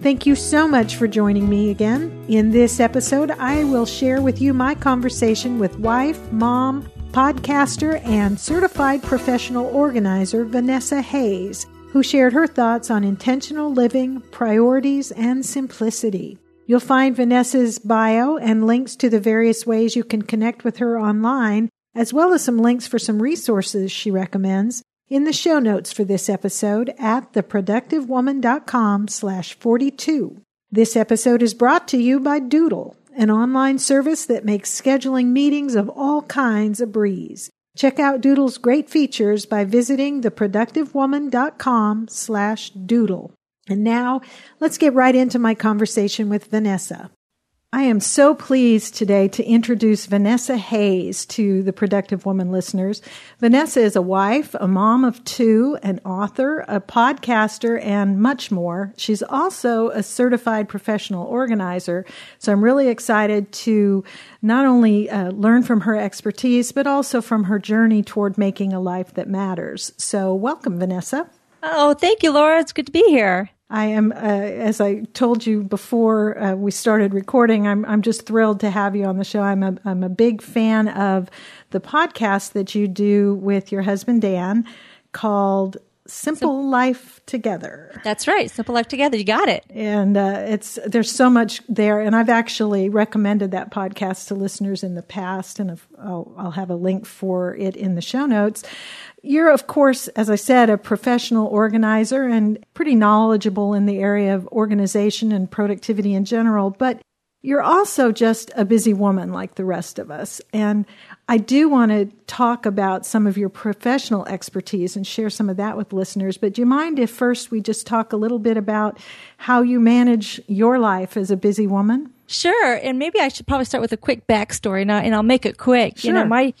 Thank you so much for joining me again. In this episode, I will share with you my conversation with wife, mom, podcaster, and certified professional organizer Vanessa Hayes, who shared her thoughts on intentional living, priorities, and simplicity. You'll find Vanessa's bio and links to the various ways you can connect with her online, as well as some links for some resources she recommends in the show notes for this episode at theproductivewoman.com slash 42. This episode is brought to you by Doodle, an online service that makes scheduling meetings of all kinds a breeze. Check out Doodle's great features by visiting theproductivewoman.com slash doodle. And now let's get right into my conversation with Vanessa. I am so pleased today to introduce Vanessa Hayes to the Productive Woman listeners. Vanessa is a wife, a mom of two, an author, a podcaster, and much more. She's also a certified professional organizer. So I'm really excited to not only uh, learn from her expertise, but also from her journey toward making a life that matters. So welcome, Vanessa. Oh, thank you, Laura. It's good to be here. I am, uh, as I told you before uh, we started recording, I'm I'm just thrilled to have you on the show. I'm a I'm a big fan of the podcast that you do with your husband Dan, called Simple Sim- Life Together. That's right, Simple Life Together. You got it. And uh, it's there's so much there, and I've actually recommended that podcast to listeners in the past, and I'll, I'll have a link for it in the show notes. You're, of course, as I said, a professional organizer and pretty knowledgeable in the area of organization and productivity in general, but you're also just a busy woman like the rest of us. And I do want to talk about some of your professional expertise and share some of that with listeners. But do you mind if first we just talk a little bit about how you manage your life as a busy woman? Sure. And maybe I should probably start with a quick backstory now, and I'll make it quick. Sure. You know, my,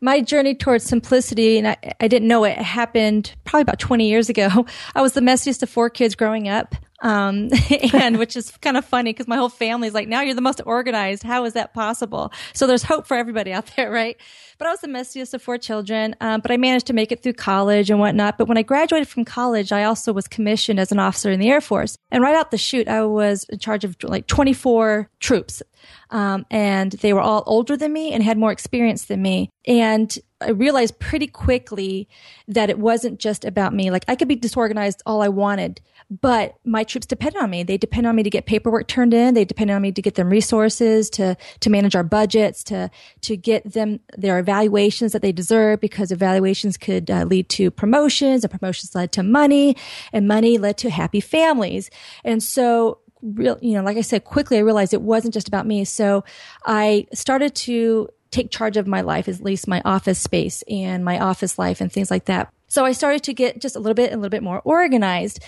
my journey towards simplicity, and I, I didn't know it happened probably about 20 years ago. I was the messiest of four kids growing up. Um, and which is kind of funny because my whole family is like, now you're the most organized. How is that possible? So there's hope for everybody out there, right? But I was the messiest of four children. Um, but I managed to make it through college and whatnot. But when I graduated from college, I also was commissioned as an officer in the Air Force. And right out the chute, I was in charge of like 24 troops. Um, and they were all older than me and had more experience than me. And I realized pretty quickly that it wasn't just about me. Like I could be disorganized all I wanted, but my troops depend on me. They depend on me to get paperwork turned in. They depend on me to get them resources, to, to manage our budgets, to, to get them their evaluations that they deserve because evaluations could uh, lead to promotions and promotions led to money and money led to happy families. And so real, you know, like I said, quickly I realized it wasn't just about me. So I started to take charge of my life, at least my office space and my office life and things like that. So I started to get just a little bit, a little bit more organized,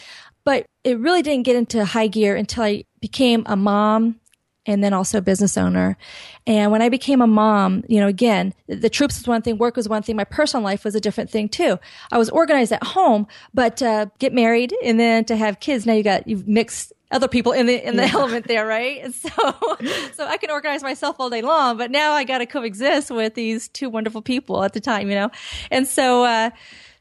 but it really didn't get into high gear until I became a mom and then also a business owner. And when I became a mom, you know, again, the troops was one thing, work was one thing, my personal life was a different thing too. I was organized at home, but uh, get married and then to have kids, now you got you've mixed other people in the in the yeah. element there, right? And so so I can organize myself all day long, but now I got to coexist with these two wonderful people at the time, you know. And so uh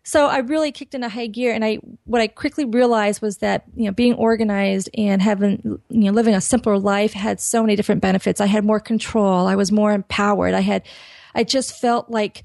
so I really kicked into high gear and I what I quickly realized was that, you know, being organized and having you know living a simpler life had so many different benefits. I had more control, I was more empowered. I had I just felt like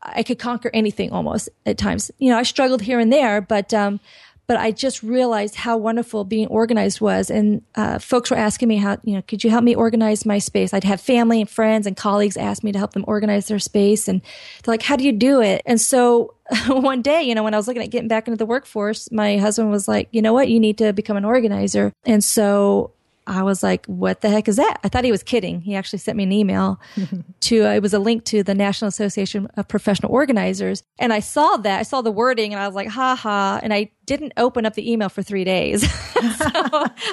I could conquer anything almost at times. You know, I struggled here and there, but um but I just realized how wonderful being organized was. And uh, folks were asking me how, you know, could you help me organize my space? I'd have family and friends and colleagues ask me to help them organize their space. And they're like, how do you do it? And so one day, you know, when I was looking at getting back into the workforce, my husband was like, you know what? You need to become an organizer. And so I was like, what the heck is that? I thought he was kidding. He actually sent me an email to, uh, it was a link to the National Association of Professional Organizers. And I saw that, I saw the wording and I was like, ha ha. And I didn't open up the email for three days. so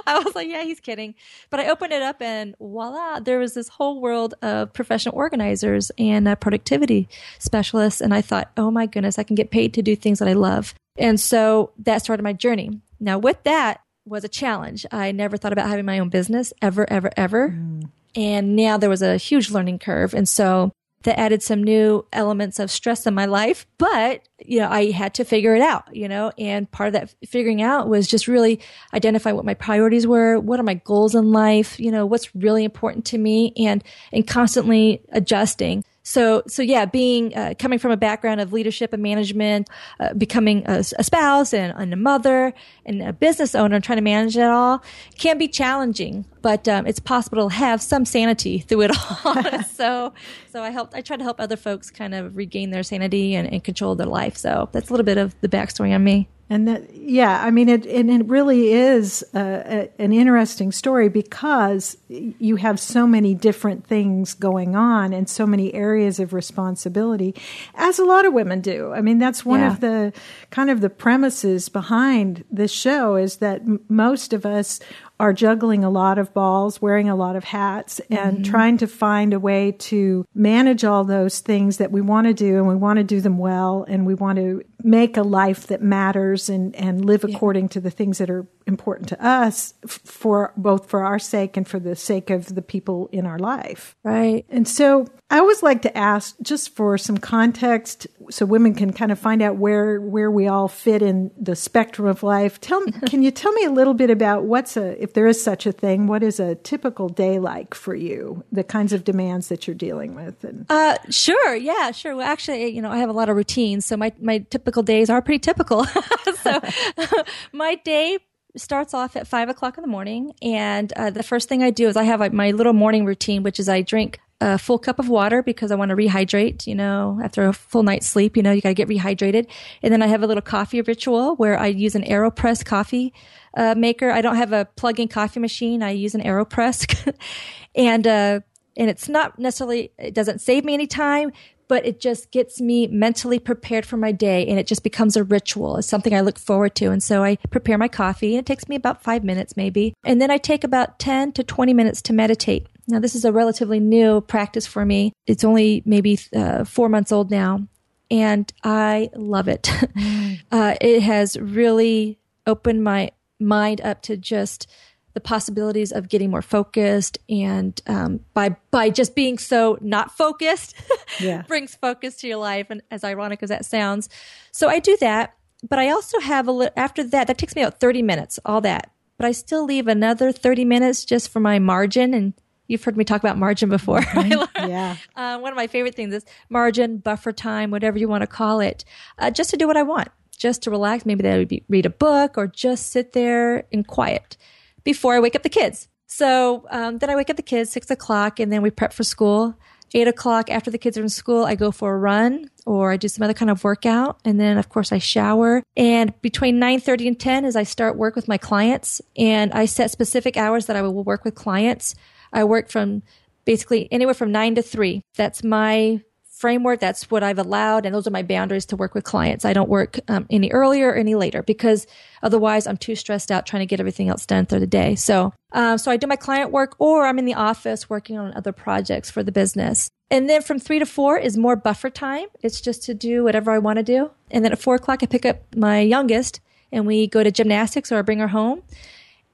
I was like, yeah, he's kidding. But I opened it up and voila, there was this whole world of professional organizers and uh, productivity specialists. And I thought, oh my goodness, I can get paid to do things that I love. And so that started my journey. Now with that, was a challenge. I never thought about having my own business ever, ever, ever. Mm. And now there was a huge learning curve. And so that added some new elements of stress in my life, but you know, I had to figure it out, you know, and part of that figuring out was just really identify what my priorities were. What are my goals in life? You know, what's really important to me and, and constantly adjusting. So, so yeah, being uh, coming from a background of leadership and management, uh, becoming a, a spouse and, and, a mother and a business owner, trying to manage it all can be challenging. But um, it's possible to have some sanity through it all. so, so I helped. I try to help other folks kind of regain their sanity and, and control their life. So that's a little bit of the backstory on me. And that, yeah, I mean, it, and it really is uh, a, an interesting story because you have so many different things going on and so many areas of responsibility, as a lot of women do. I mean, that's one yeah. of the kind of the premises behind this show is that m- most of us are juggling a lot of balls, wearing a lot of hats, and mm-hmm. trying to find a way to manage all those things that we want to do and we want to do them well and we want to make a life that matters and, and live yeah. according to the things that are important to us for both for our sake and for the sake of the people in our life. Right. And so I always like to ask just for some context so women can kind of find out where where we all fit in the spectrum of life. Tell can you tell me a little bit about what's a if there is such a thing, what is a typical day like for you? The kinds of demands that you're dealing with and Uh sure. Yeah, sure. Well actually, you know, I have a lot of routines, so my my typical days are pretty typical. so my day starts off at five o'clock in the morning. And uh, the first thing I do is I have like, my little morning routine, which is I drink a full cup of water because I want to rehydrate, you know, after a full night's sleep, you know, you got to get rehydrated. And then I have a little coffee ritual where I use an AeroPress coffee uh, maker. I don't have a plug-in coffee machine. I use an AeroPress. and, uh, and it's not necessarily, it doesn't save me any time, but it just gets me mentally prepared for my day and it just becomes a ritual. It's something I look forward to. And so I prepare my coffee and it takes me about five minutes maybe. And then I take about 10 to 20 minutes to meditate. Now, this is a relatively new practice for me. It's only maybe uh, four months old now, and I love it. Mm. uh, it has really opened my mind up to just the possibilities of getting more focused and um, by by just being so not focused yeah. brings focus to your life and as ironic as that sounds so i do that but i also have a little after that that takes me about 30 minutes all that but i still leave another 30 minutes just for my margin and you've heard me talk about margin before mm-hmm. yeah uh, one of my favorite things is margin buffer time whatever you want to call it uh, just to do what i want just to relax maybe that would be read a book or just sit there in quiet before I wake up the kids. So um, then I wake up the kids six o'clock, and then we prep for school. Eight o'clock after the kids are in school, I go for a run or I do some other kind of workout, and then of course I shower. And between nine thirty and ten is I start work with my clients, and I set specific hours that I will work with clients. I work from basically anywhere from nine to three. That's my framework. That's what I've allowed. And those are my boundaries to work with clients. I don't work um, any earlier or any later because otherwise I'm too stressed out trying to get everything else done through the day. So, um, so I do my client work or I'm in the office working on other projects for the business. And then from three to four is more buffer time. It's just to do whatever I want to do. And then at four o'clock, I pick up my youngest and we go to gymnastics or I bring her home.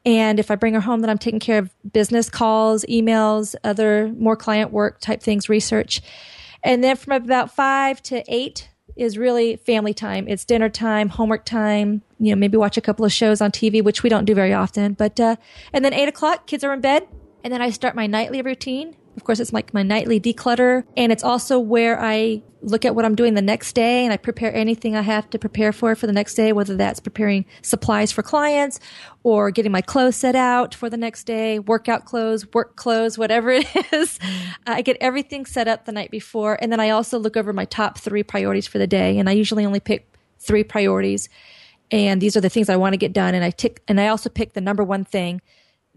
And if I bring her home, then I'm taking care of business calls, emails, other more client work type things, research. And then from about five to eight is really family time. It's dinner time, homework time, you know, maybe watch a couple of shows on TV, which we don't do very often. But, uh, and then eight o'clock, kids are in bed. And then I start my nightly routine. Of course, it's like my nightly declutter. And it's also where I look at what I'm doing the next day and I prepare anything I have to prepare for for the next day, whether that's preparing supplies for clients or getting my clothes set out for the next day, workout clothes, work clothes, whatever it is. I get everything set up the night before. And then I also look over my top three priorities for the day. And I usually only pick three priorities. And these are the things I want to get done. And I tick, and I also pick the number one thing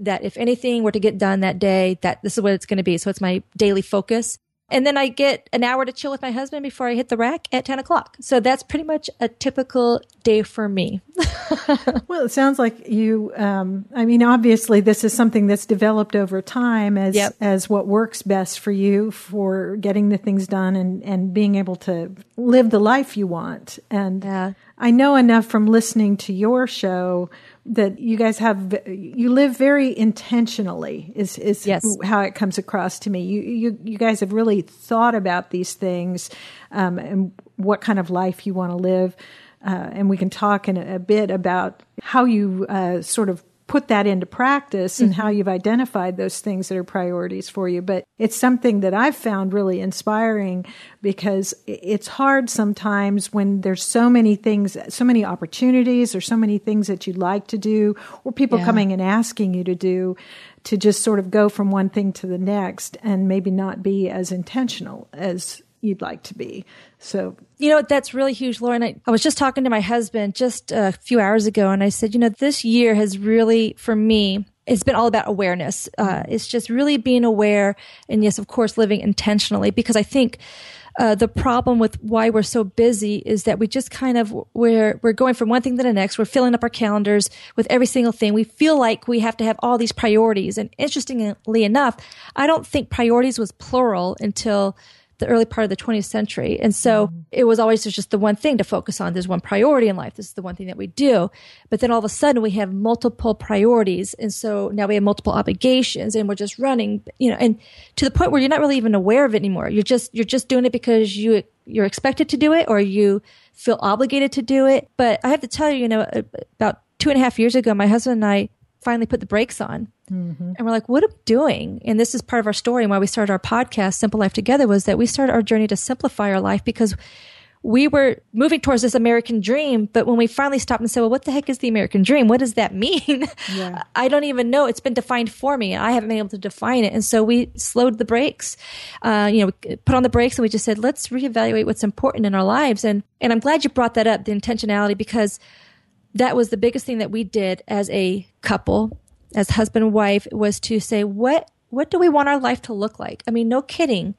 that if anything were to get done that day, that this is what it's going to be. So it's my daily focus. And then I get an hour to chill with my husband before I hit the rack at 10 o'clock. So that's pretty much a typical day for me. well, it sounds like you, um, I mean, obviously this is something that's developed over time as, yep. as what works best for you for getting the things done and, and being able to live the life you want. And yeah. I know enough from listening to your show that you guys have you live very intentionally is is yes. how it comes across to me you you you guys have really thought about these things um, and what kind of life you want to live uh, and we can talk in a, a bit about how you uh, sort of put that into practice and mm-hmm. how you've identified those things that are priorities for you. But it's something that I've found really inspiring because it's hard sometimes when there's so many things, so many opportunities or so many things that you'd like to do or people yeah. coming and asking you to do to just sort of go from one thing to the next and maybe not be as intentional as you'd like to be. So, you know, that's really huge, Lauren. I, I was just talking to my husband just a few hours ago, and I said, you know, this year has really, for me, it's been all about awareness. Uh, it's just really being aware, and yes, of course, living intentionally, because I think. Uh, the problem with why we're so busy is that we just kind of we're we're going from one thing to the next. We're filling up our calendars with every single thing. We feel like we have to have all these priorities. And interestingly enough, I don't think priorities was plural until the early part of the 20th century. And so mm-hmm. it was always just the one thing to focus on. There's one priority in life. This is the one thing that we do. But then all of a sudden we have multiple priorities. And so now we have multiple obligations and we're just running, you know, and to the point where you're not really even aware of it anymore. You're just, you're just doing it because you, you're expected to do it or you feel obligated to do it. But I have to tell you, you know, about two and a half years ago, my husband and I finally put the brakes on. Mm-hmm. And we're like, what are we doing? And this is part of our story and why we started our podcast, Simple Life Together, was that we started our journey to simplify our life because we were moving towards this American dream. But when we finally stopped and said, well, what the heck is the American dream? What does that mean? Yeah. I don't even know. It's been defined for me. I haven't been able to define it. And so we slowed the brakes, uh, you know, put on the brakes and we just said, let's reevaluate what's important in our lives. And, and I'm glad you brought that up, the intentionality, because that was the biggest thing that we did as a couple, as husband and wife, was to say, what, what do we want our life to look like? I mean, no kidding.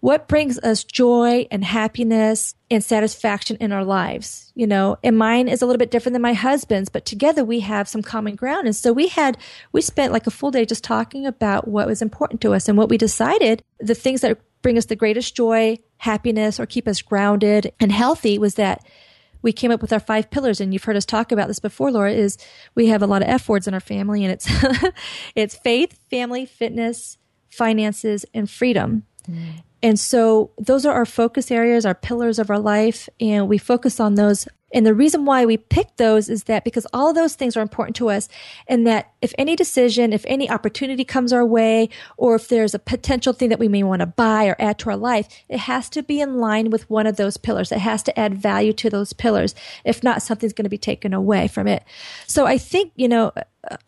What brings us joy and happiness and satisfaction in our lives? You know, and mine is a little bit different than my husband's, but together we have some common ground. And so we had, we spent like a full day just talking about what was important to us and what we decided, the things that bring us the greatest joy, happiness, or keep us grounded and healthy was that we came up with our five pillars and you've heard us talk about this before laura is we have a lot of f words in our family and it's it's faith family fitness finances and freedom mm. and so those are our focus areas our pillars of our life and we focus on those and the reason why we pick those is that because all those things are important to us and that if any decision, if any opportunity comes our way, or if there's a potential thing that we may want to buy or add to our life, it has to be in line with one of those pillars. It has to add value to those pillars. If not, something's going to be taken away from it. So I think, you know,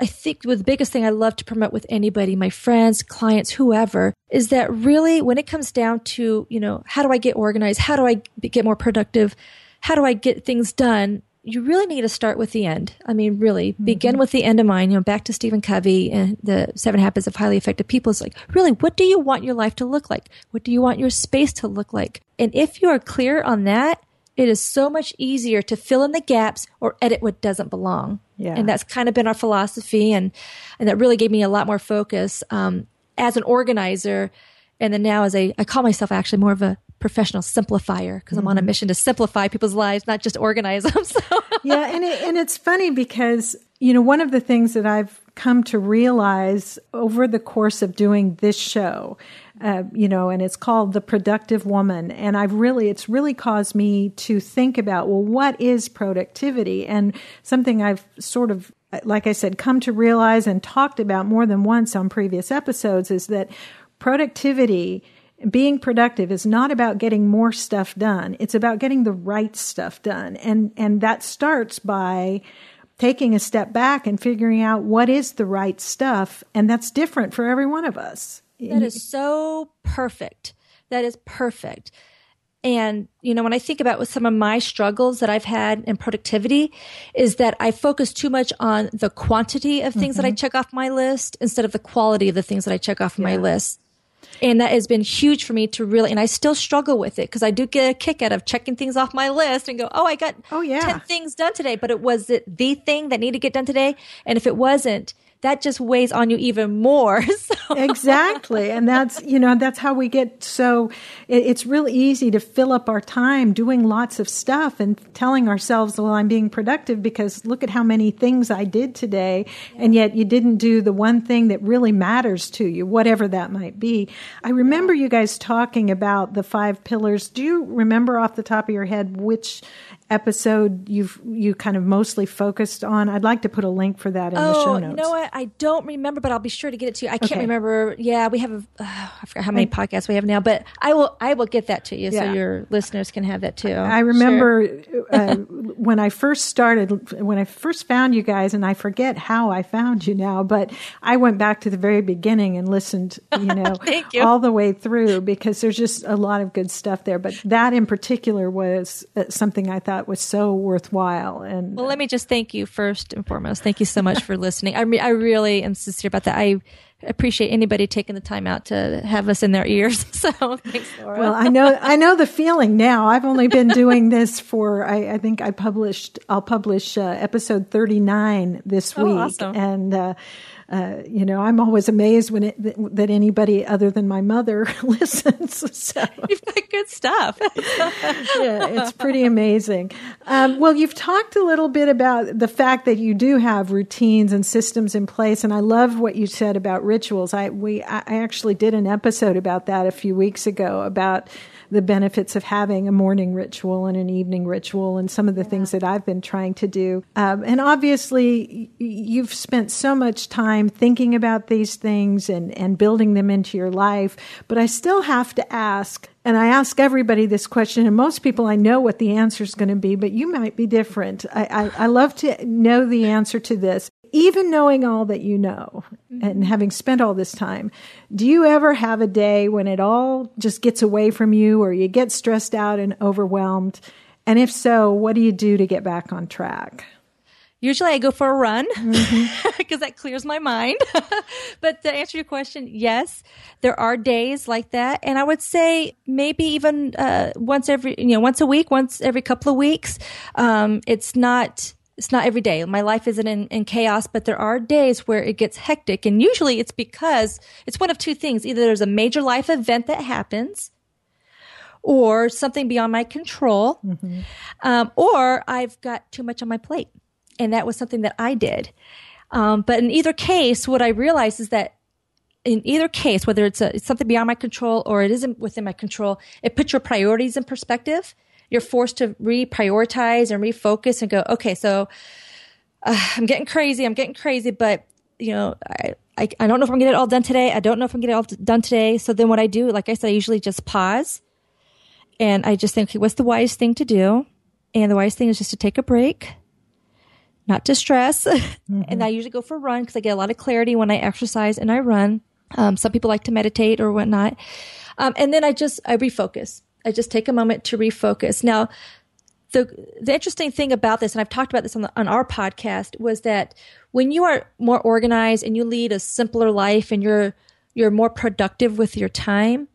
I think the biggest thing I love to promote with anybody, my friends, clients, whoever, is that really when it comes down to, you know, how do I get organized? How do I get more productive? How do I get things done? You really need to start with the end. I mean, really mm-hmm. begin with the end in mind. You know, back to Stephen Covey and the seven habits of highly effective people. It's like, really, what do you want your life to look like? What do you want your space to look like? And if you are clear on that, it is so much easier to fill in the gaps or edit what doesn't belong. Yeah. And that's kind of been our philosophy. And, and that really gave me a lot more focus, um, as an organizer. And then now as a, I call myself actually more of a professional simplifier because mm-hmm. I'm on a mm-hmm. mission to simplify people's lives, not just organize them. So. yeah, and it, and it's funny because you know one of the things that I've come to realize over the course of doing this show, uh, you know, and it's called the productive woman, and I've really it's really caused me to think about well, what is productivity, and something I've sort of like I said, come to realize and talked about more than once on previous episodes is that productivity being productive is not about getting more stuff done. It's about getting the right stuff done. And, and that starts by taking a step back and figuring out what is the right stuff. And that's different for every one of us. That is so perfect. That is perfect. And, you know, when I think about some of my struggles that I've had in productivity is that I focus too much on the quantity of things mm-hmm. that I mm-hmm. check off my list instead of the quality of the things that I check off yeah. my list. And that has been huge for me to really, and I still struggle with it because I do get a kick out of checking things off my list and go, oh, I got oh, yeah. 10 things done today, but it was it the thing that needed to get done today. And if it wasn't, that just weighs on you even more. So. Exactly. And that's, you know, that's how we get so it, it's really easy to fill up our time doing lots of stuff and telling ourselves, well, I'm being productive because look at how many things I did today. Yeah. And yet you didn't do the one thing that really matters to you, whatever that might be. I remember you guys talking about the five pillars. Do you remember off the top of your head which episode you've you kind of mostly focused on? I'd like to put a link for that in oh, the show notes. No, I, I, don't remember, but I'll be sure to get it to you. I can't remember. Yeah, we have. Uh, I forgot how many podcasts we have now, but I will. I will get that to you yeah. so your listeners can have that too. I remember sure. uh, when I first started, when I first found you guys, and I forget how I found you now, but I went back to the very beginning and listened, you know, you. all the way through because there's just a lot of good stuff there. But that in particular was uh, something I thought that was so worthwhile. And well, let me just thank you first and foremost. Thank you so much for listening. I re- I really am sincere about that. I appreciate anybody taking the time out to have us in their ears. So thanks, Laura. Well, I know I know the feeling now. I've only been doing this for I, I think I published I'll publish uh, episode thirty nine this oh, week, awesome. and. Uh, uh, you know, I'm always amazed when it, that anybody other than my mother listens. So. You've got good stuff. yeah, it's pretty amazing. Um, well, you've talked a little bit about the fact that you do have routines and systems in place, and I love what you said about rituals. I we I actually did an episode about that a few weeks ago about the benefits of having a morning ritual and an evening ritual and some of the yeah. things that I've been trying to do. Um, and obviously, you've spent so much time thinking about these things and, and building them into your life. But I still have to ask, and I ask everybody this question, and most people I know what the answer is going to be, but you might be different. I, I, I love to know the answer to this even knowing all that you know mm-hmm. and having spent all this time, do you ever have a day when it all just gets away from you or you get stressed out and overwhelmed? And if so, what do you do to get back on track? Usually I go for a run because mm-hmm. that clears my mind. but to answer your question, yes, there are days like that. And I would say maybe even uh, once every, you know, once a week, once every couple of weeks. Um, it's not it's not every day. My life isn't in, in, chaos, but there are days where it gets hectic. And usually it's because it's one of two things. Either there's a major life event that happens or something beyond my control, mm-hmm. um, or I've got too much on my plate. And that was something that I did. Um, but in either case, what I realized is that in either case, whether it's, a, it's something beyond my control or it isn't within my control, it puts your priorities in perspective you're forced to reprioritize and refocus and go, okay, so uh, I'm getting crazy. I'm getting crazy, but you know, I, I, I don't know if I'm gonna it all done today. I don't know if I'm gonna it all done today. So then what I do, like I said, I usually just pause and I just think, okay, what's the wisest thing to do? And the wisest thing is just to take a break, not to stress. Mm-hmm. and I usually go for a run because I get a lot of clarity when I exercise and I run. Um, some people like to meditate or whatnot. Um, and then I just, I refocus. I just take a moment to refocus. Now, the the interesting thing about this, and I've talked about this on the, on our podcast, was that when you are more organized and you lead a simpler life and you're you're more productive with your time,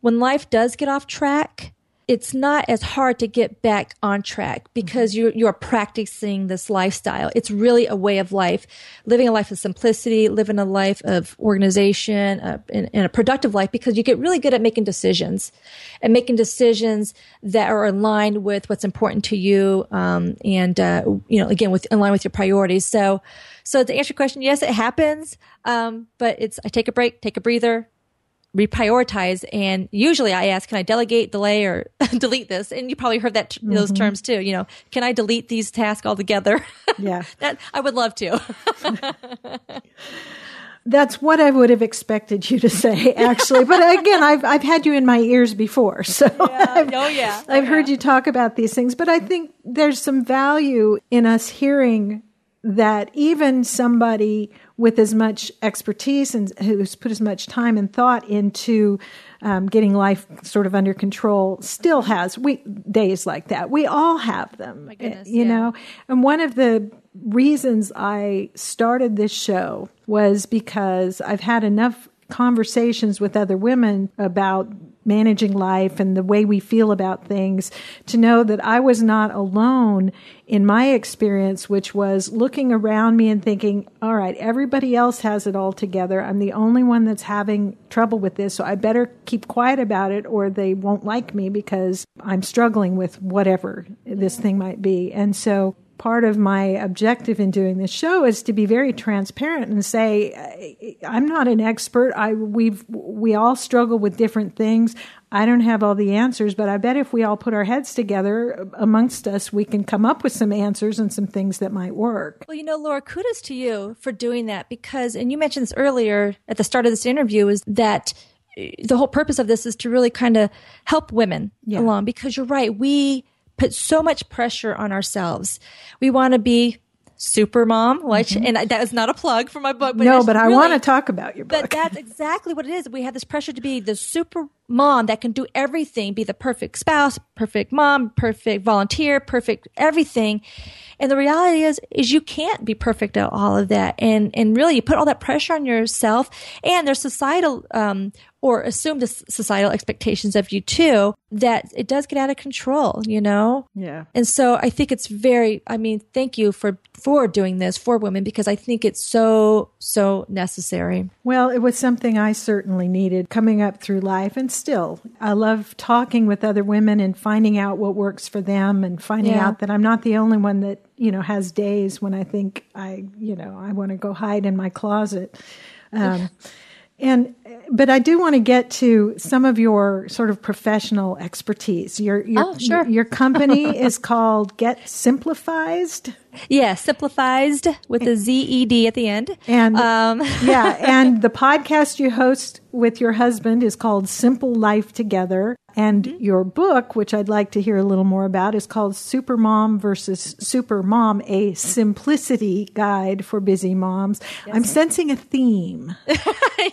when life does get off track, it's not as hard to get back on track because you you are practicing this lifestyle. It's really a way of life, living a life of simplicity, living a life of organization, uh, and, and, a productive life because you get really good at making decisions and making decisions that are aligned with what's important to you, um, and uh, you know, again, with in line with your priorities. So, so to answer your question, yes, it happens, um, but it's I take a break, take a breather, reprioritize. And usually I ask, can I delegate, delay, or delete this? And you probably heard that mm-hmm. those terms too. You know, can I delete these tasks altogether? Yeah, that I would love to. That's what I would have expected you to say, actually. But again, I've I've had you in my ears before, so yeah. oh yeah, I've oh, heard you talk about these things. But I think there's some value in us hearing that even somebody with as much expertise and who's put as much time and thought into um, getting life sort of under control still has we days like that. We all have them, goodness, you yeah. know. And one of the reasons I started this show was because I've had enough conversations with other women about managing life and the way we feel about things to know that I was not alone in my experience, which was looking around me and thinking, all right, everybody else has it all together. I'm the only one that's having trouble with this, so I better keep quiet about it or they won't like me because I'm struggling with whatever this thing might be. And so part of my objective in doing this show is to be very transparent and say I'm not an expert. I we've we all struggle with different things. I don't have all the answers, but I bet if we all put our heads together amongst us, we can come up with some answers and some things that might work. Well, you know, Laura, kudos to you for doing that because, and you mentioned this earlier at the start of this interview, is that uh, the whole purpose of this is to really kind of help women Yeah. along because you're right. We put so much pressure on ourselves. We want to be super mom, which, and that is not a plug for my book. But Mm-hmm. no, but I really- want to talk about your book. But that's exactly what it is. We have this pressure to be the super mom that can do everything, be the perfect spouse, perfect mom, perfect volunteer, perfect everything. And the reality is, is you can't be perfect at all of that. And, and really you put all that pressure on yourself and there's societal, um, or assumed societal expectations of you too, that it does get out of control, you know? yeah. And so I think it's very, I mean, thank you for, for doing this for women because I think it's so, so necessary. Well, it was something I certainly needed coming up through life, and still, I love talking with other women and finding out what works for them, and finding Yeah. out that I'm not the only one that you know has days when I think I, you know, I want to go hide in my closet. Um, and but I do want to get to some of your sort of professional expertise. Your your Oh, sure. your company is called Get Simplified. Yeah, simplified with a Z E D at the end. And Um, yeah, and the podcast you host with your husband is called Simple Life Together. And Mm-hmm. your book, which I'd like to hear a little more about, is called Super Mom versus Super Mom, a simplicity guide for busy moms. I'm sensing a theme.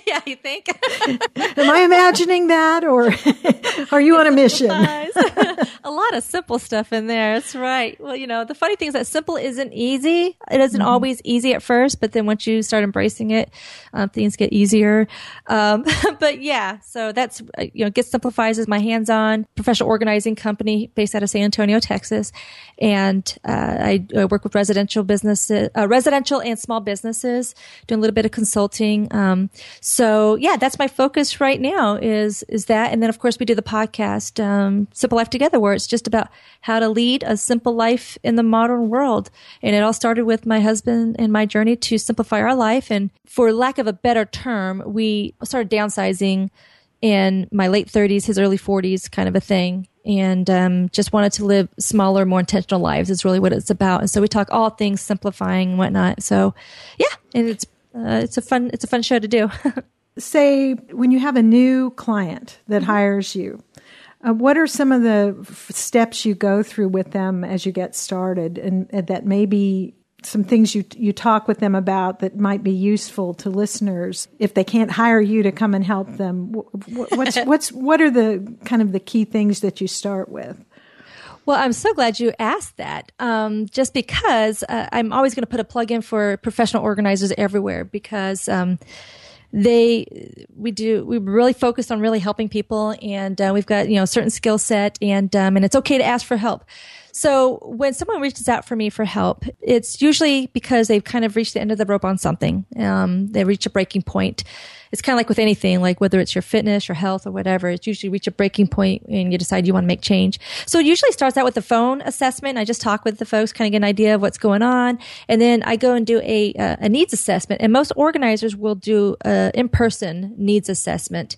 yeah, you think? Am I imagining that or are you on a mission? a lot of simple stuff in there. That's right. Well, you know, the funny thing is that simple isn't easy. It isn't always easy at first, but then once you start embracing it, um, things get easier. Um, but yeah, so that's, uh, you know, Get Simplifies is my hands-on professional organizing company based out of San Antonio, Texas. And, uh, I, I work with residential businesses, uh, residential and small businesses, doing a little bit of consulting. Um, so yeah, that's my focus right now is, is that. And then of course we do the podcast, um, Simple Life Together, where it's just about how to lead a simple life in the modern world. And it all started with my husband and my journey to simplify our life. And for lack of a better term, we started downsizing in my late 30s, his early 40s, kind of a thing. And um, just wanted to live smaller, more intentional lives is really what it's about. And so we talk all things simplifying and whatnot. So, yeah, and it's uh, it's a fun it's a fun show to do. Say when you have a new client that hires you, uh, what are some of the f- steps you go through with them as you get started, and, and that maybe some things you you talk with them about that might be useful to listeners if they can't hire you to come and help them? Wh- wh- What's what's what are the kind of the key things that you start with? Well, I'm so glad you asked that. Um, just because uh, I'm always going to put a plug in for professional organizers everywhere because um, they we do we really focus on really helping people and uh, we've got you know a certain skill set and um, and it's okay to ask for help. So when someone reaches out for me for help, it's usually because they've kind of reached the end of the rope on something. Um, they reach a breaking point. It's kind of like with anything, like whether it's your fitness, your health, or whatever. It's usually reach a breaking point and you decide you want to make change. So it usually starts out with a phone assessment. I just talk with the folks, kind of get an idea of what's going on, and then I go and do a uh, a needs assessment. And most organizers will do a in person needs assessment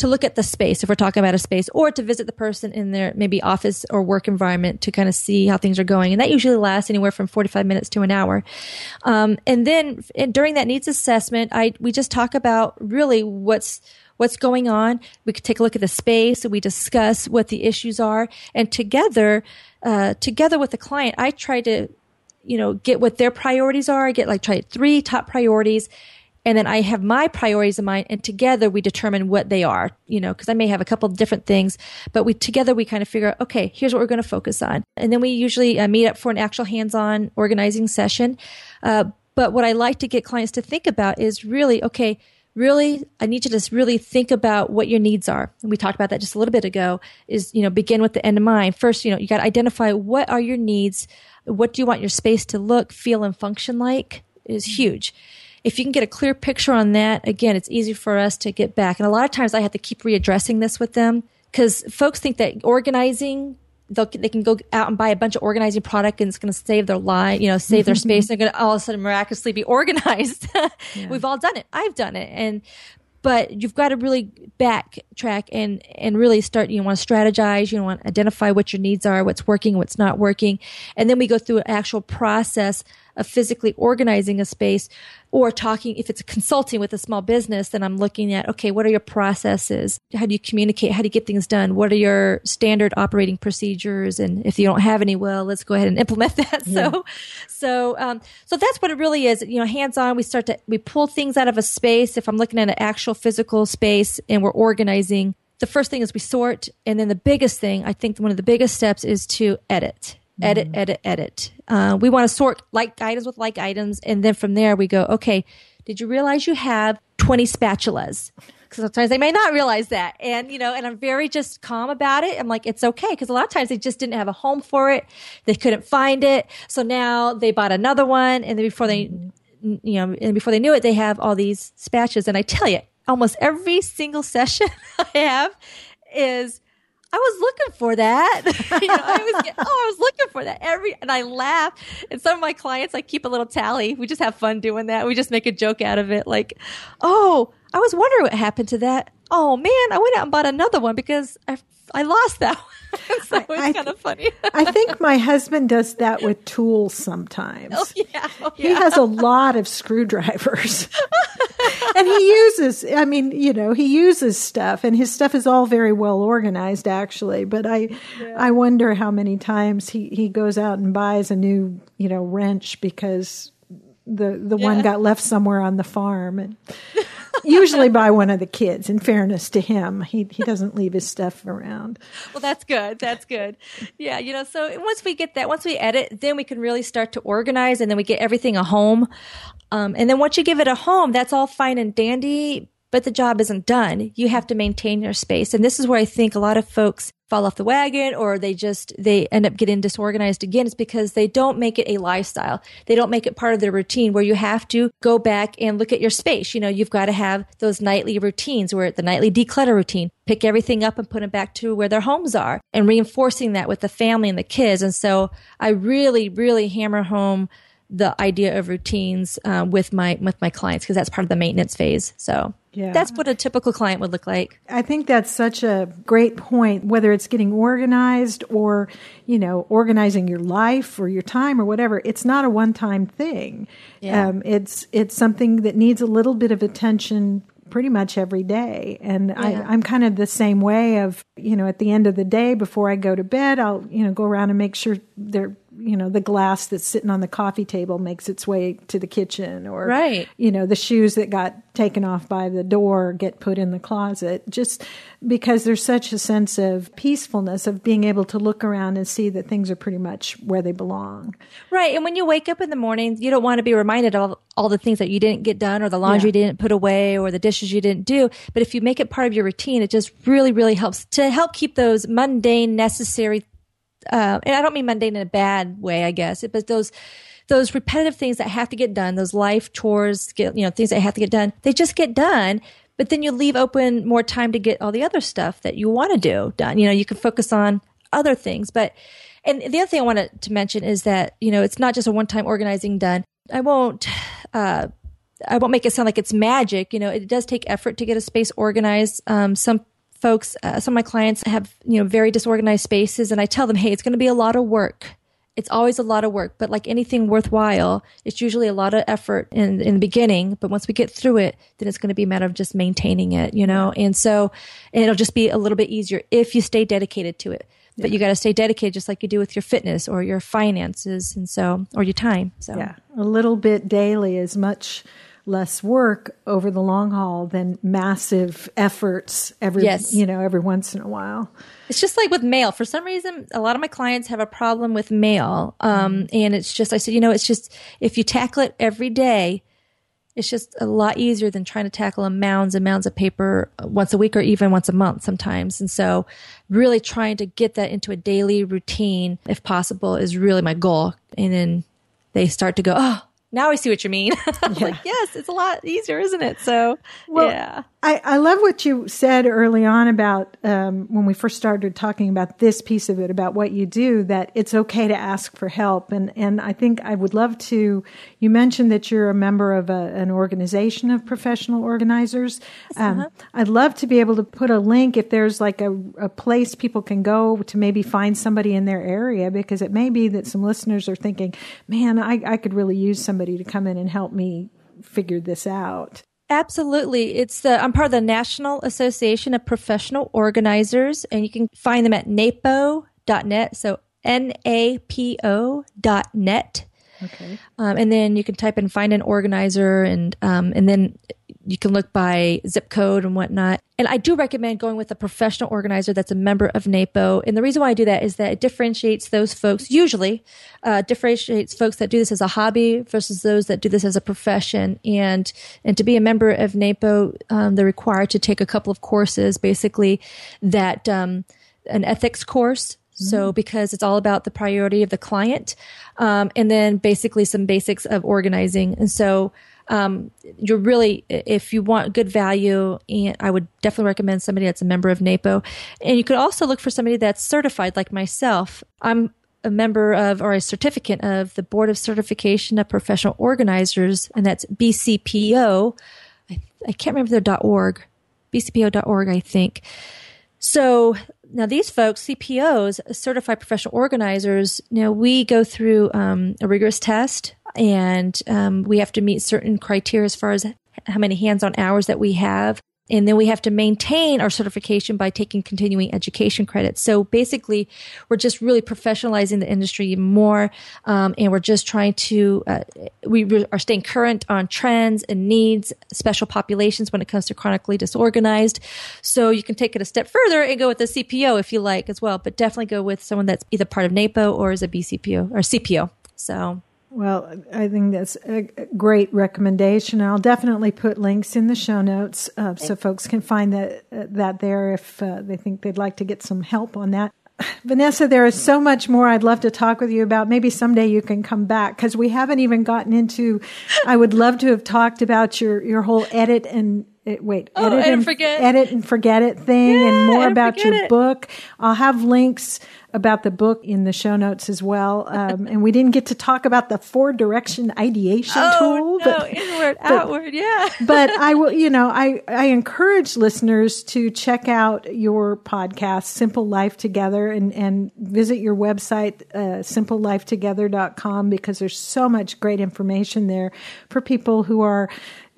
to look at the space if we're talking about a space or to visit the person in their maybe office or work environment to kind of see how things are going. And that usually lasts anywhere from 45 minutes to an hour. Um, and then and during that needs assessment i we just talk about really what's what's going on. We could take a look at the space and we discuss what the issues are. And together uh, together with the client i try to you know, get what their priorities are. I get like try three top priorities and then I have my priorities in mind, and together we determine what they are. You know, because I may have a couple different things, but we together we kind of figure out, okay, here's what we're going to focus on, and then we usually uh, meet up for an actual hands-on organizing session. Uh, but what I like to get clients to think about is really, okay, really, I need you to really think about what your needs are. And we talked about that just a little bit ago. Is you know, begin with the end in mind. First, you know, you got to identify what are your needs. What do you want your space to look, feel, and function like? Is huge if you can get a clear picture on that, again, it's easy for us to get back. And a lot of times I have to keep readdressing this with them because folks think that organizing, they can go out and buy a bunch of organizing product and it's going to save their life, you know, save their space. They're going to all of a sudden miraculously be organized. yeah. We've all done it. I've done it. And, but you've got to really backtrack and and really start you want to strategize you want to identify what your needs are what's working what's not working and then we go through an actual process of physically organizing a space or talking if it's consulting with a small business then i'm looking at okay what are your processes? How do you communicate? How do you get things done? What are your standard operating procedures? And if you don't have any well let's go ahead and implement that. Yeah. so so um, so that's what it really is. You know hands on we start to we pull things out of a space. If i'm looking at an actual physical space and we're organizing the first thing is we sort. And then the biggest thing i think one of the biggest steps is to edit edit, mm-hmm. edit, edit. Uh, we want to sort like items with like items. And then from there we go, okay, did you realize you have 20 spatulas? Because sometimes they may not realize that. And, you know, and I'm very just calm about it. I'm like, it's okay. Because a lot of times they just didn't have a home for it. They couldn't find it. So now they bought another one. And then before they, mm-hmm. you know, and before they knew it, they have all these spatulas. And I tell you, almost every single session I have is I was looking for that. you know, I was, oh, I was looking for that every, and I laugh. And some of my clients, I keep a little tally. We just have fun doing that. We just make a joke out of it. Like, oh, I was wondering what happened to that. Oh man, I went out and bought another one because I, I lost that one. So it's kind of funny. I think my husband does that with tools sometimes. Oh, yeah. Oh, yeah. He has a lot of screwdrivers. and he uses, I mean, you know, he uses stuff and his stuff is all very well organized actually. But I, yeah. I wonder how many times he, he goes out and buys a new, you know, wrench because the, the yeah. one got left somewhere on the farm. And, usually by one of the kids. In fairness to him, he he doesn't leave his stuff around. Well, that's good. That's good. Yeah, you know. So once we get that, once we edit, then we can really start to organize, and then we get everything a home. Um, and then once you give it a home, that's all fine and dandy but the job isn't done. You have to maintain your space. And this is where I think a lot of folks fall off the wagon or they just, they end up getting disorganized again. It's because they don't make it a lifestyle. They don't make it part of their routine where you have to go back and look at your space. You know, you've got to have those nightly routines where the nightly declutter routine, pick everything up and put it back to where their homes are and reinforcing that with the family and the kids. And so I really, really hammer home the idea of routines uh, with my with my clients because that's part of the maintenance phase. So yeah. That's what a typical client would look like. I think that's such a great point, whether it's getting organized or, you know, organizing your life or your time or whatever. It's not a one time thing. Yeah. Um, it's, it's something that needs a little bit of attention pretty much every day. And yeah. I, I'm kind of the same way of, you know, at the end of the day before I go to bed, I'll, you know, go around and make sure they're you know the glass that's sitting on the coffee table makes its way to the kitchen or right. you know the shoes that got taken off by the door get put in the closet. Just because there's such a sense of peacefulness of being able to look around and see that things are pretty much where they belong. Right. And when you wake up in the morning you don't want to be reminded of all the things that you didn't get done or the laundry yeah. you didn't put away or the dishes you didn't do. But if you make it part of your routine it just really really helps to help keep those mundane necessary uh, and I don't mean mundane in a bad way, I guess, but those those repetitive things that have to get done, those life chores, you know, things that have to get done, they just get done. But then you leave open more time to get all the other stuff that you want to do done. You know, you can focus on other things. But and the other thing I wanted to mention is that you know it's not just a one time organizing done. I won't. Uh, I won't make it sound like it's magic. You know, it does take effort to get a space organized. Um, some folks, uh, some of my clients have, you know, very disorganized spaces and I tell them, hey, it's going to be a lot of work. It's always a lot of work, but like anything worthwhile, it's usually a lot of effort in, in the beginning. But once we get through it, then it's going to be a matter of just maintaining it, you know? And so and it'll just be a little bit easier if you stay dedicated to it. but you got to stay dedicated just like you do with your fitness or your finances and so or your time so yeah a little bit daily is much less work over the long haul than massive efforts every Yes. you know every once in a while It's just like with mail. For some reason, a lot of my clients have a problem with mail. Um, and it's just, I said, you know, it's just, if you tackle it every day, it's just a lot easier than trying to tackle a mounds and mounds of paper once a week or even once a month sometimes. And so really trying to get that into a daily routine, if possible, is really my goal. And then they start to go, oh, now I see what you mean. I'm like, yes, it's a lot easier, isn't it? So, Well, yeah. I, I love what you said early on about um, when we first started talking about this piece of it, about what you do, that it's okay to ask for help. And, and I think I would love to, you mentioned that you're a member of a, an organization of professional organizers. Um, I'd love to be able to put a link if there's like a, a place people can go to maybe find somebody in their area, because it may be that some listeners are thinking, man, I, I could really use somebody to come in and help me figure this out. Absolutely. It's the I'm part of the National Association of Professional Organizers and you can find them at napo.net. So N A P O dot net. Okay. Um, and then you can type in find an organizer and um, and then you can look by zip code and whatnot. And I do recommend going with a professional organizer that's a member of NAPO. And the reason why I do that is that it differentiates those folks, usually uh, differentiates folks that do this as a hobby versus those that do this as a profession. And and to be a member of NAPO, um, they're required to take a couple of courses, basically that um, an ethics course. So because it's all about the priority of the client, um, and then basically some basics of organizing. And so um, you're really, if you want good value, and I would definitely recommend somebody that's a member of NAPO. And you could also look for somebody that's certified, like myself. I'm a member of or a certificate of the Board of Certification of Professional Organizers, and that's BCPO. I, I can't remember their .org, bcpo.org, I think. So now these folks, CPOs, certified professional organizers, know, we go through um, a rigorous test and um, we have to meet certain criteria as far as how many hands-on hours that we have. And then we have to maintain our certification by taking continuing education credits. So basically, we're just really professionalizing the industry more, um, and we're just trying to uh, we re- are staying current on trends and needs, special populations when it comes to chronically disorganized. So you can take it a step further and go with the CPO if you like as well, but definitely go with someone that's either part of NAPO or is a BCPO or CPO. So Well, I think that's a great recommendation. I'll definitely put links in the show notes uh, so folks can find that uh, that there if uh, they think they'd like to get some help on that. Vanessa, there is so much more I'd love to talk with you about. Maybe someday you can come back because we haven't even gotten into. I would love to have talked about your your whole edit and eh, wait, Oh, edit and and forget. edit and forget it thing, and more and about your it. book. I'll have links about the book in the show notes as well. Um, and we didn't get to talk about the four direction ideation oh tool, no, but inward, outward, yeah. but I will, you know, I, I encourage listeners to check out your podcast, Simple Life Together, and, and visit your website, uh, simplelifetogether.com, because there's so much great information there for people who are,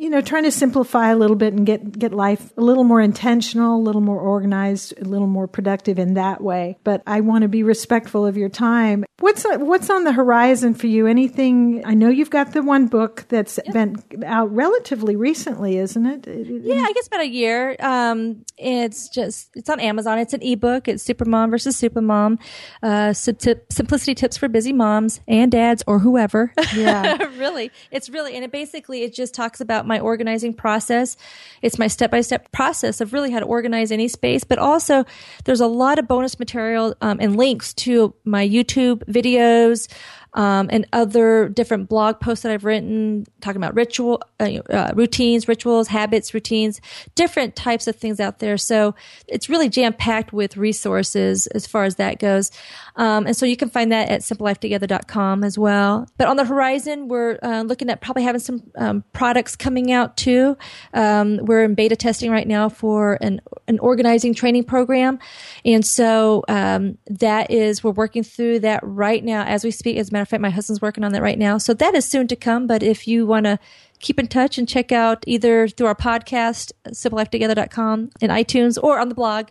you know, trying to simplify a little bit and get, get life a little more intentional, a little more organized, a little more productive in that way. But I want to be respectful of your time. What's, what's on the horizon for you? Anything? I know you've got the one book that's been out relatively recently, isn't it? Yeah, I guess about a year. Um, it's just it's on Amazon. It's an ebook. It's Supermom versus Supermom, uh, simplicity tips for busy moms and dads or whoever. Yeah. really, it's really and it basically it just talks about my organizing process. It's my step by step process of really how to organize any space, but also there's a lot of bonus material um, and links to my YouTube videos. Um, and other different blog posts that I've written talking about ritual, uh, uh, routines, rituals, habits, routines, different types of things out there. So it's really jam packed with resources as far as that goes. Um, and so you can find that at simplelifetogether.com as well. But on the horizon, we're uh, looking at probably having some um, products coming out too. Um, we're in beta testing right now for an, an organizing training program. And so um, that is, we're working through that right now as we speak. As a matter of fact, my husband's working on that right now. So that is soon to come. But if you want to keep in touch and check out either through our podcast, simplelifetogether.com and iTunes or on the blog,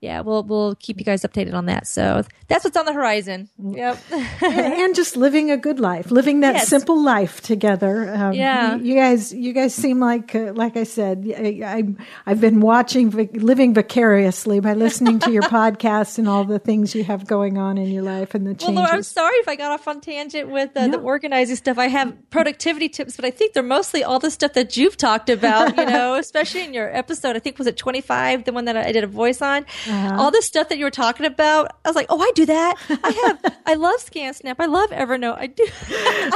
yeah, we'll we'll keep you guys updated on that. So that's what's on the horizon. Yep. and just living a good life, living that Yes. simple life together. Um, Yeah. you, you guys, you guys seem like, uh, like I said, I, I, I've been watching, living vicariously by listening to your podcast and all the things you have going on in your life and the Well. Laura, I'm sorry if I got off on tangent with uh, the organizing stuff. I have productivity tips, but I think they're mostly all the stuff that you've talked about. You know, especially in your episode. I think was it 25, the one that I did a voice on. Uh-huh. All the stuff that you were talking about. I was like, oh, I do that. I have. I love ScanSnap. I love Evernote. I do.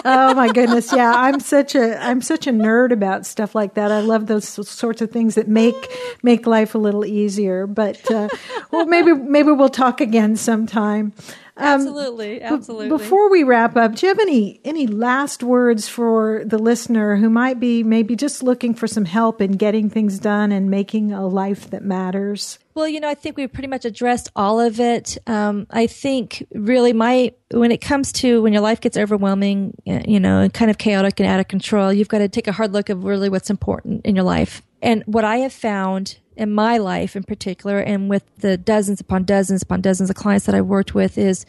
oh my goodness yeah i'm such a i'm such a nerd about stuff like that i love those sorts of things that make make life a little easier but uh, well maybe maybe we'll talk again sometime um, absolutely, absolutely. before we wrap up do you have any any last words for the listener who might be maybe just looking for some help in getting things done and making a life that matters Well, you know, I think we've pretty much addressed all of it. Um, I think really my, when it comes to when your life gets overwhelming, you know, and kind of chaotic and out of control, you've got to take a hard look of really what's important in your life. And what I have found in my life in particular, and with the dozens upon dozens upon dozens of clients that I've worked with is,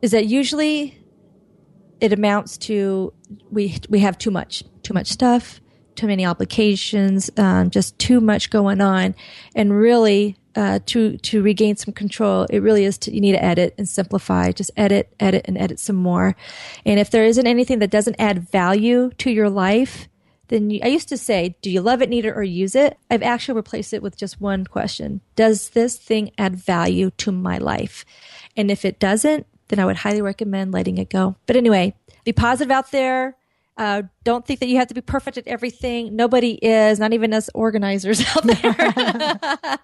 is that usually it amounts to we we have too much too much stuff too many obligations um, just too much going on. And really uh, to to regain some control it really is to, you need to edit and simplify. Just edit edit and edit some more. And if there isn't anything that doesn't add value to your life then you, I used to say, do you love it, need it, or use it? I've actually replaced it with just one question. Does this thing add value to my life? And if it doesn't, then I would highly recommend letting it go. But anyway, be positive out there. Uh, don't think that you have to be perfect at everything. Nobody is, not even us organizers out there.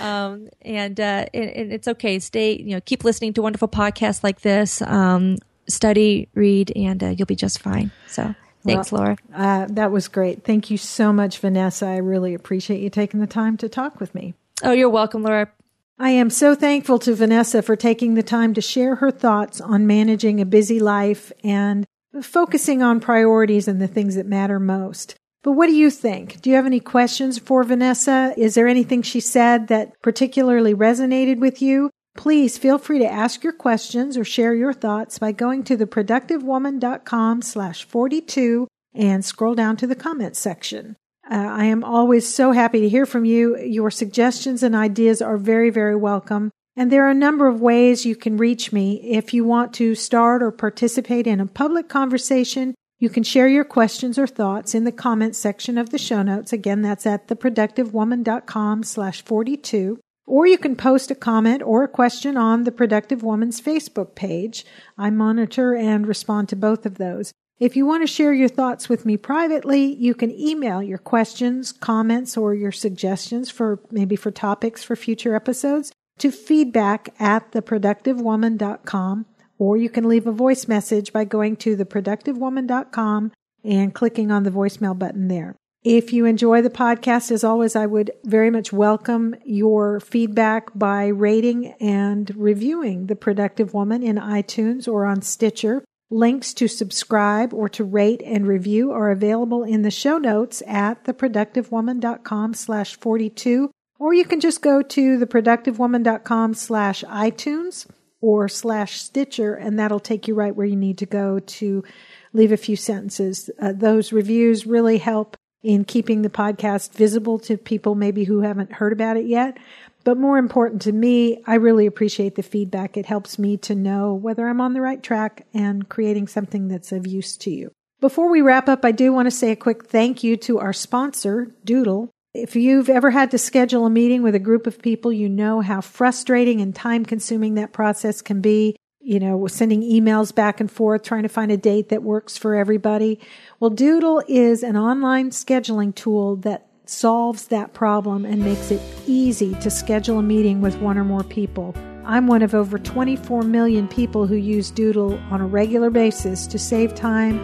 um, and, uh, and, and it's okay. Stay, you know, keep listening to wonderful podcasts like this. Um, study, read, and uh, you'll be just fine. So thanks, Well, Laura. uh, that was great thank you so much vanessa i really appreciate you taking the time to talk with me Oh, you're welcome, Laura. I am so thankful to Vanessa for taking the time to share her thoughts on managing a busy life and focusing on priorities and the things that matter most. But what do you think? Do you have any questions for Vanessa? Is there anything she said that particularly resonated with you? Please feel free to ask your questions or share your thoughts by going to theproductivewoman.com slash 42 and scroll down to the comments section. Uh, I am always so happy to hear from you. Your suggestions and ideas are very, very welcome. And there are a number of ways you can reach me. If you want to start or participate in a public conversation, you can share your questions or thoughts in the comments section of the show notes. Again, that's at theproductivewoman.com slash 42. Or you can post a comment or a question on the Productive Woman's Facebook page. I monitor and respond to both of those. If you want to share your thoughts with me privately, you can email your questions, comments, or your suggestions for maybe for topics for future episodes to feedback at theproductivewoman.com, or you can leave a voice message by going to theproductivewoman.com and clicking on the voicemail button there. If you enjoy the podcast, as always, I would very much welcome your feedback by rating and reviewing The Productive Woman in iTunes or on Stitcher. Links to subscribe or to rate and review are available in the show notes at theproductivewoman.com slash 42, or you can just go to theproductivewoman.com slash iTunes or slash Stitcher, and that'll take you right where you need to go to leave a few sentences. Uh, those reviews really help in keeping the podcast visible to people maybe who haven't heard about it yet. But more important to me, I really appreciate the feedback. It helps me to know whether I'm on the right track and creating something that's of use to you. Before we wrap up, I do want to say a quick thank you to our sponsor, Doodle. If you've ever had to schedule a meeting with a group of people, you know how frustrating and time consuming that process can be. You know, sending emails back and forth, trying to find a date that works for everybody. Well, Doodle is an online scheduling tool that solves that problem and makes it easy to schedule a meeting with one or more people. I'm one of over 24 million people who use Doodle on a regular basis to save time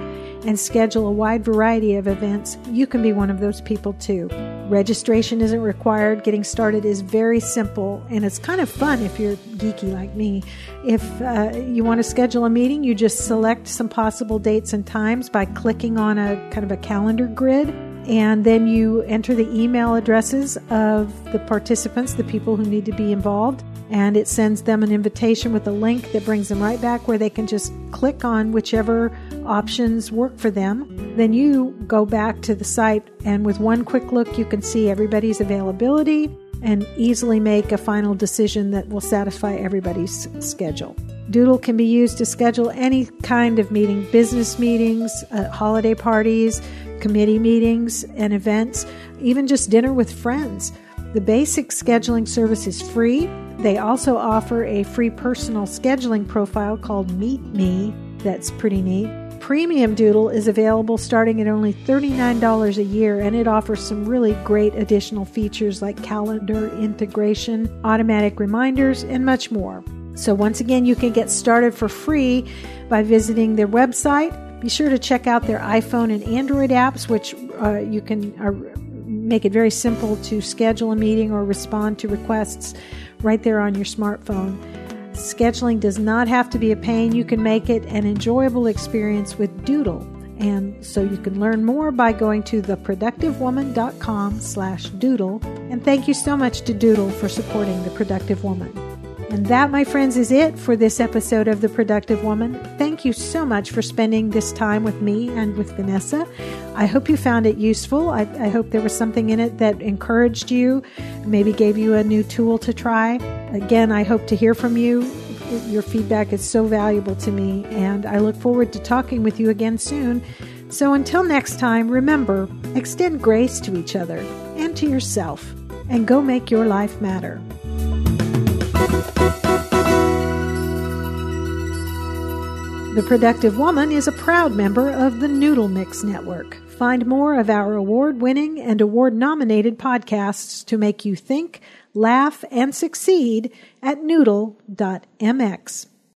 and schedule a wide variety of events. You can be one of those people too. Registration isn't required. Getting started is very simple and it's kind of fun if you're geeky like me. If uh, you want to schedule a meeting, you just select some possible dates and times by clicking on a kind of a calendar grid and then you enter the email addresses of the participants, the people who need to be involved, and it sends them an invitation with a link that brings them right back where they can just click on whichever options work for them. Then you go back to the site, and with one quick look, you can see everybody's availability and easily make a final decision that will satisfy everybody's schedule. Doodle can be used to schedule any kind of meeting business meetings, uh, holiday parties, committee meetings and events, even just dinner with friends. The basic scheduling service is free. They also offer a free personal scheduling profile called Meet Me. That's pretty neat. Premium Doodle is available starting at only $39 a year and it offers some really great additional features like calendar integration, automatic reminders, and much more. So, once again, you can get started for free by visiting their website be sure to check out their iPhone and Android apps, which uh, you can uh, make it very simple to schedule a meeting or respond to requests right there on your smartphone. Scheduling does not have to be a pain. You can make it an enjoyable experience with Doodle. And so you can learn more by going to theproductivewoman.com slash doodle. And thank you so much to Doodle for supporting The Productive Woman. And that, my friends, is it for this episode of The Productive Woman. Thank you so much for spending this time with me and with Vanessa. I hope you found it useful. I, I hope there was something in it that encouraged you, maybe gave you a new tool to try. Again, I hope to hear from you. Your feedback is so valuable to me, and I look forward to talking with you again soon. So until next time, remember extend grace to each other and to yourself, and go make your life matter. The Productive Woman is a proud member of the Noodle Mix Network. Find more of our award winning and award nominated podcasts to make you think, laugh, and succeed at noodle.mx.